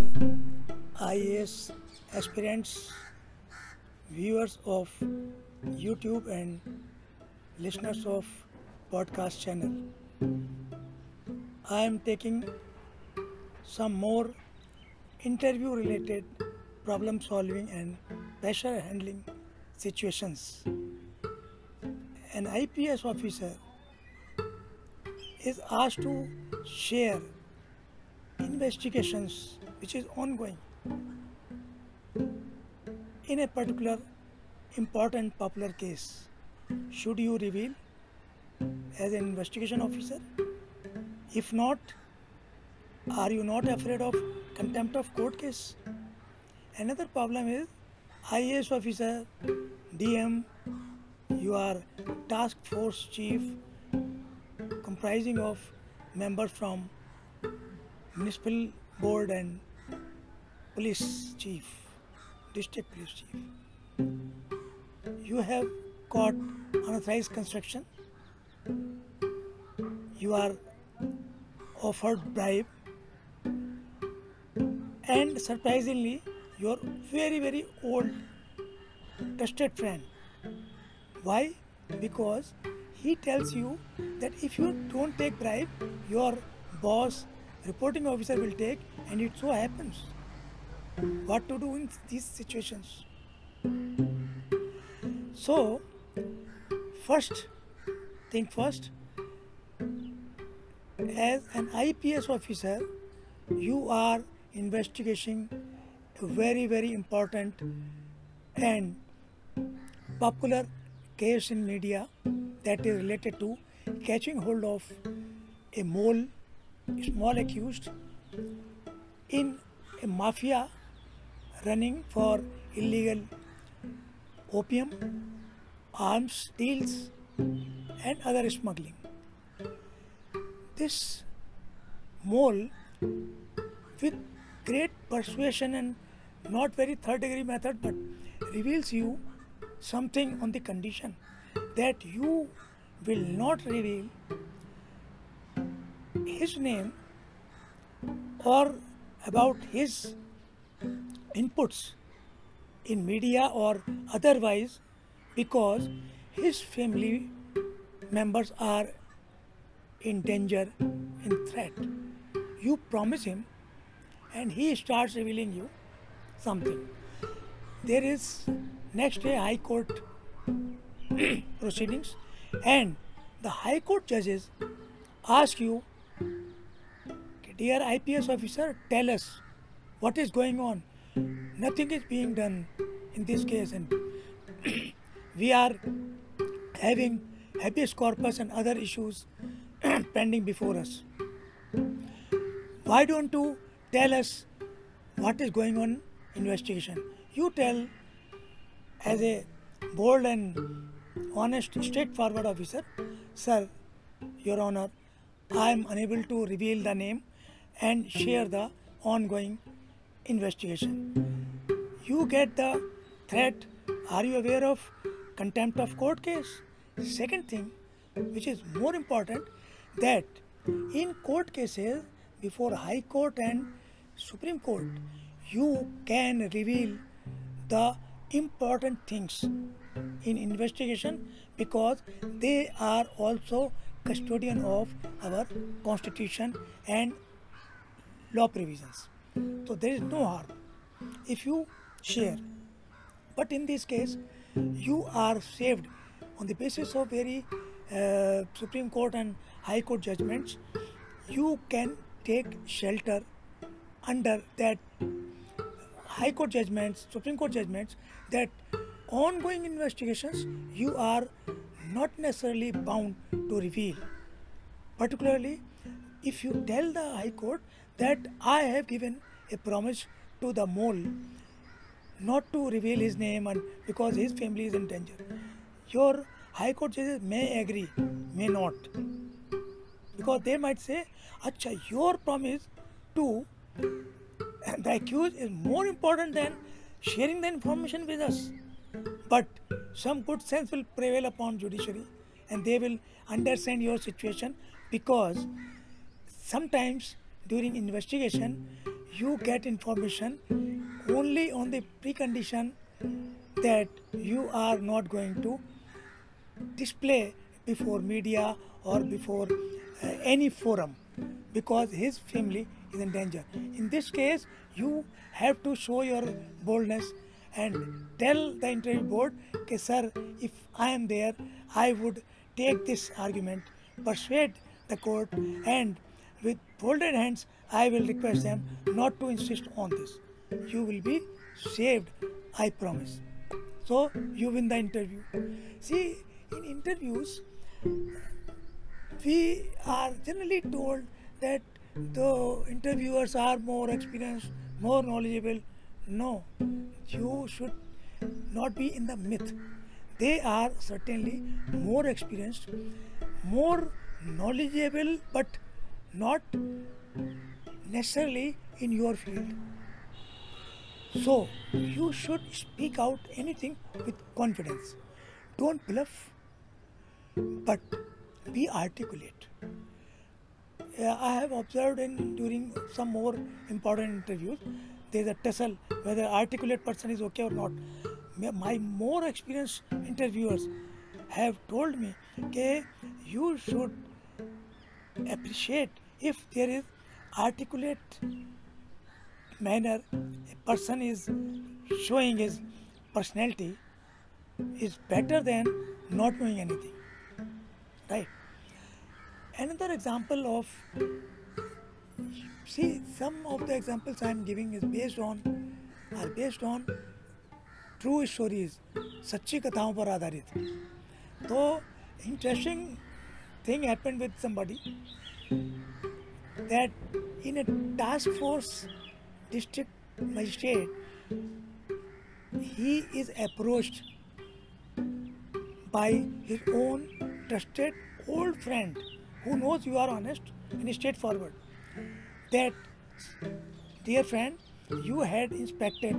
dear IAS aspirants, viewers of YouTube and listeners of podcast channel. I am taking some more interview related problem solving and pressure handling situations. An IPS officer is asked to share investigations which is ongoing in a particular important popular case. Should you reveal as an investigation officer? If not, are you not afraid of contempt of court case? Another problem is IAS officer, DM, you are task force chief comprising of members from municipal board and police chief, district police chief. You have got unauthorized construction. You are offered bribe and surprisingly your very very old trusted friend why because he tells you that if you don't take bribe your boss reporting officer will take and it so happens what to do in these situations? So first thing first as an ips officer you are investigating a very very important and popular case in media that is related to catching hold of a mole small accused in a mafia running for illegal opium arms deals and other smuggling. This mole with great persuasion and not very third degree method but reveals you something on the condition that you will not reveal his name or about his inputs in media or otherwise because his family members are in danger in threat. You promise him and he starts revealing you something. There is next day high court proceedings and the high court judges ask you dear ips officer tell us what is going on nothing is being done in this case and we are having habeas corpus and other issues pending before us. Why don't you tell us what is going on investigation? You tell as a bold and honest straightforward officer sir your honor i am unable to reveal the name and share the ongoing investigation. You get the threat. Are you aware of contempt of court case? Second thing which is more important that in court cases before high court and supreme court you can reveal the important things in investigation because they are also custodian of our constitution and law provisions so there is no harm if you share. But in this case you are saved on the basis of very uh, supreme court and high court judgments. You can take shelter under that high court judgments supreme court judgments that ongoing investigations you are not necessarily bound to reveal. Particularly if you tell the high court that i have given a promise to the mole not to reveal his name and because his family is in danger. Your high court judges may agree may not. Because they might say acha your promise to the accused is more important than sharing the information with us. But some good sense will prevail upon judiciary and they will understand your situation because sometimes during investigation, you get information only on the precondition that you are not going to display before media or before uh, any forum because his family is in danger. In this case, you have to show your boldness and tell the interview board, okay, sir, if I am there, I would take this argument, persuade the court, and with folded hands, I will request them not to insist on this. You will be saved, I promise. So you win the interview. See, in interviews, we are generally told that the interviewers are more experienced, more knowledgeable. No, you should not be in the myth. They are certainly more experienced, more knowledgeable, but not necessarily in your field. So, you should speak out anything with confidence. Don't bluff, but be articulate. Yeah, I have observed in during some more important interviews, there is a tussle whether articulate person is okay or not. My- more experienced interviewers have told me that you should appreciate if there is articulate manner a person is showing his personality is better than not knowing anything right another example of see some of the examples i am giving is based on are based on true stories सच्ची कथाओं पर आधारित तो interesting thing happened with somebody that in a task force district magistrate he is approached by his own trusted old friend who knows you are honest and straightforward that dear friend you had inspected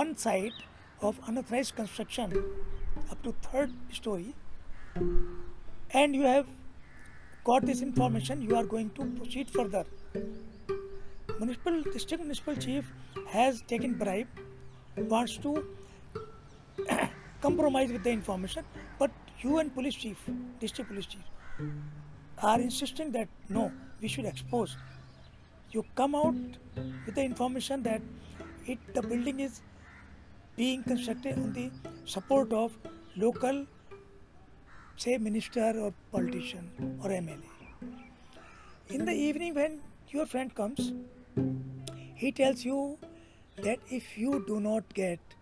one site of unauthorized construction up to third story and you have got this information you are going to proceed further. Municipal district municipal chief has taken bribe wants to compromise with the information but you and police chief district police chief are insisting that no we should expose. You come out with the information that it the building is being constructed on the support of local से minister और politician और M L A in the evening when your friend comes he tells you that if you do not get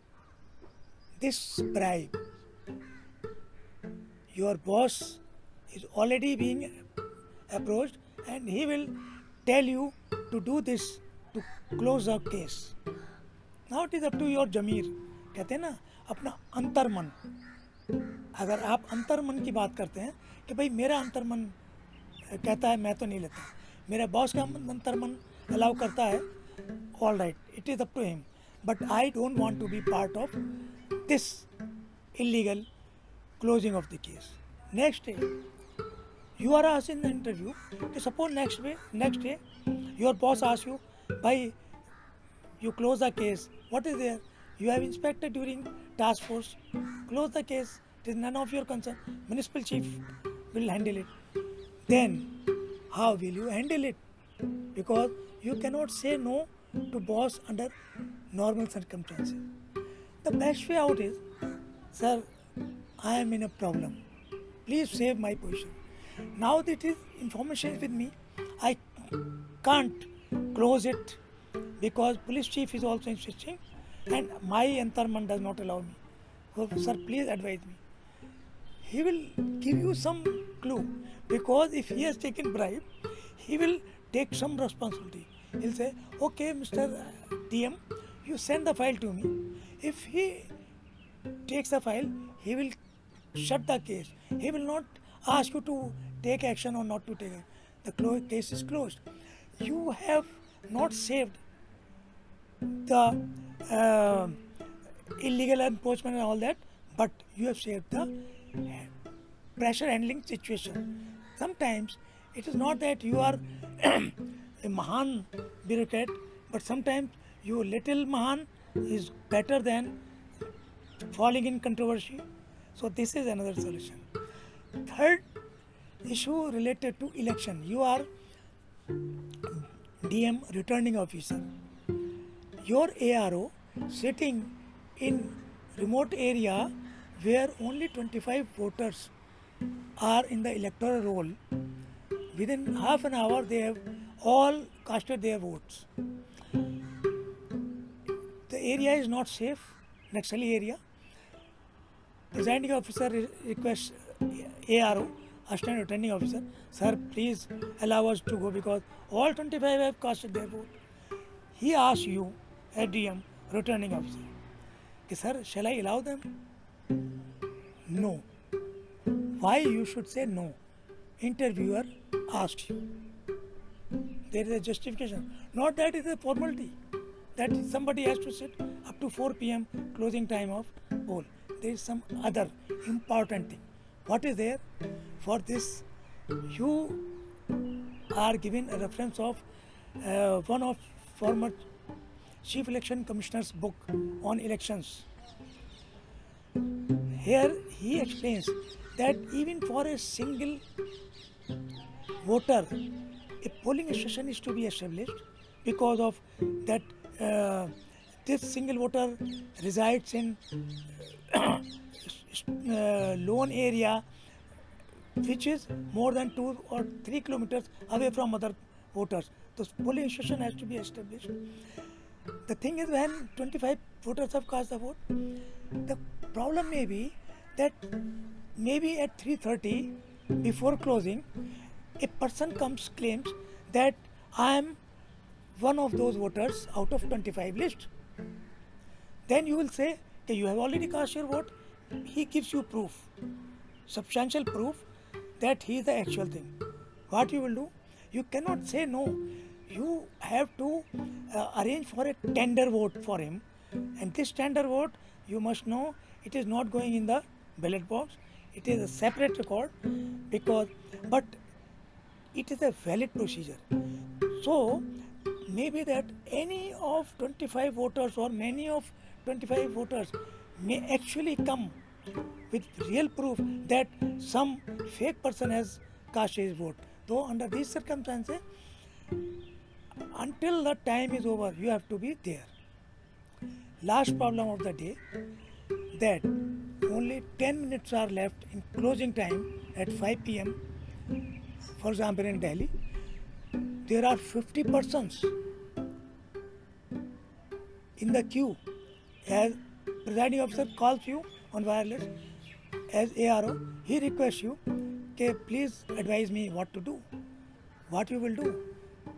this bribe your boss is already being approach and he will tell you to do this to close a case now it is up to your जमीर कहते हैं ना, अपना अंतर मन अगर आप अंतर्मन की बात करते हैं कि भाई मेरा अंतर्मन कहता है, मैं तो नहीं लेता। मेरा बॉस का अं-, अंतर्मन अलाउ करता है। All right it is up to him but I don't want to be part of this illegal closing of the case next day you are us in the interview कि suppose next day next day your boss us you भाई you close the case what is there you have inspected during task force close the case It is none of your concern. Municipal chief hmm. will handle it. Then, how will you handle it? Because you cannot say no to boss under normal circumstances. The best way out is, sir, I am in a problem. Please save my position. Now that is information is with me, I can't close it because police chief is also insisting and my antarman does not allow me. So, sir, please advise me. He will give you some clue because if he has taken bribe, he will take some responsibility. He'll say, okay, Mr. DM, you send the file to me. If he takes the file, he will shut the case. He will not ask you to take action or not to take action. The case is closed. You have not saved the uh, illegal enforcement and all that, but you have saved the pressure handling situation. Sometimes It is not that you are a Mahan bureaucrat, but sometimes your little Mahan is better than falling in controversy. So this is another solution. Third issue related to election. You are DM returning officer. Your ARO sitting in remote area where only 25 voters are in the electoral roll. Within half an hour they have all casted their votes. The area is not safe, Naxali area. Presiding officer requests ARO, Assistant Returning Officer, sir, please allow us to go because all 25 have casted their vote. He asks you, ADM, Returning Officer, "Okay, sir, shall I allow them? No. Why you should say no? Interviewer asks you. There is a justification. Not that it is a formality. That somebody has to sit up to 4 p.m. closing time of poll. There is some other important thing. What is there? For this, you are given a reference of uh, one of former Chief Election Commissioner's book on elections. Here he explains that even for a single voter, a polling station is to be established because of that uh, this single voter resides in uh, lone area which is more than two or three kilometers away from other voters. The polling station has to be established. The thing is, when 25 voters have cast the vote, the problem may be that maybe at 3:30 before closing, a person comes claims that I am one of those voters out of 25 list. Then you will say that you have already cast your vote. He gives you proof, substantial proof that he is the actual thing. What you will do? You cannot say no. You have to uh, arrange for a tender vote for him, and this tender vote you must know it is not going in the ballot box. It is a hmm. separate record because, but it is a valid procedure. So maybe that any of 25 voters or many of 25 voters may actually come with real proof that some fake person has cast his vote. Though under these circumstances, until the time is over, you have to be there. Last problem of the day that only 10 minutes are left in closing time at 5 pm. For example, in Delhi, there are 50 persons in the queue. As presiding officer calls you on wireless as ARO, he requests you, okay, please advise me what to do, what you will do,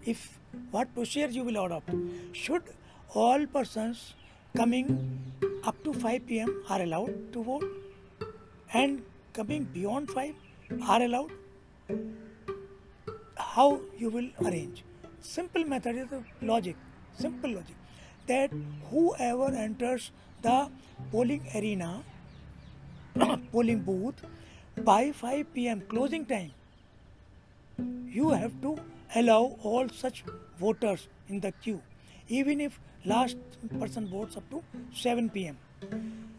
if what procedure you will adopt. Should all persons coming up to 5 pm are allowed to vote and coming beyond 5 are allowed? How you will arrange? Simple method is logic, simple logic that whoever enters the polling arena, polling booth by 5 pm closing time, you have to allow all such voters in the queue, even if last person votes up to 7 pm.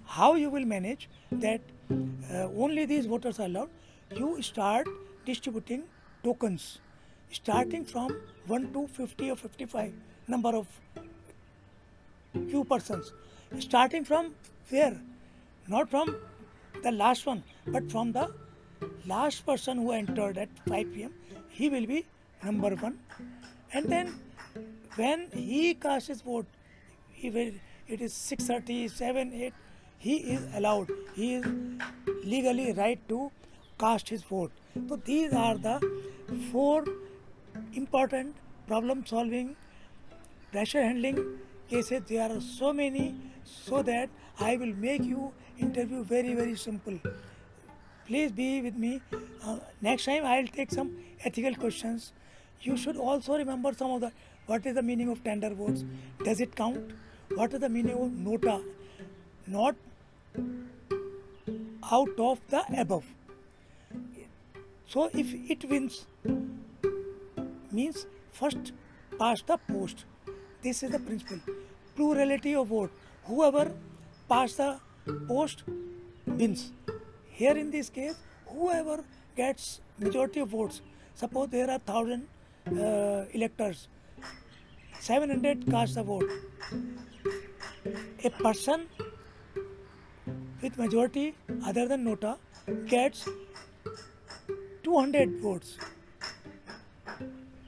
How you will manage that uh, only these voters are allowed? You start distributing tokens, starting from 1 to 50 or 55 number of few persons starting from where not from the last one but from the last person who entered at 5 pm he will be number one and then when he casts his vote will, it is 6.30 7 8 he is allowed. He is legally right to cast his vote. So these are the four important problem solving pressure handling cases. There are so many so that i will make you interview very very simple. Please be with me. Uh, next time i'll take some ethical questions. You should also remember some of the what is the meaning of tender votes? Does it count what is the meaning of nota not out of the above so if it wins means first past the post. This is the principle. Plurality of vote. Whoever pass the post wins. Here in this case, whoever gets majority of votes, suppose there are thousand uh, electors, 700 cast the vote. A person with majority other than nota gets 200 votes.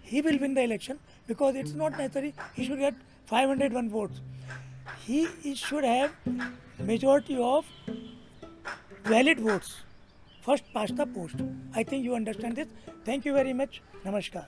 He will win the election because it's not necessary he should get 501 votes. He, he should have majority of valid votes. First past the post. I think you understand this. Thank you very much. Namaskar.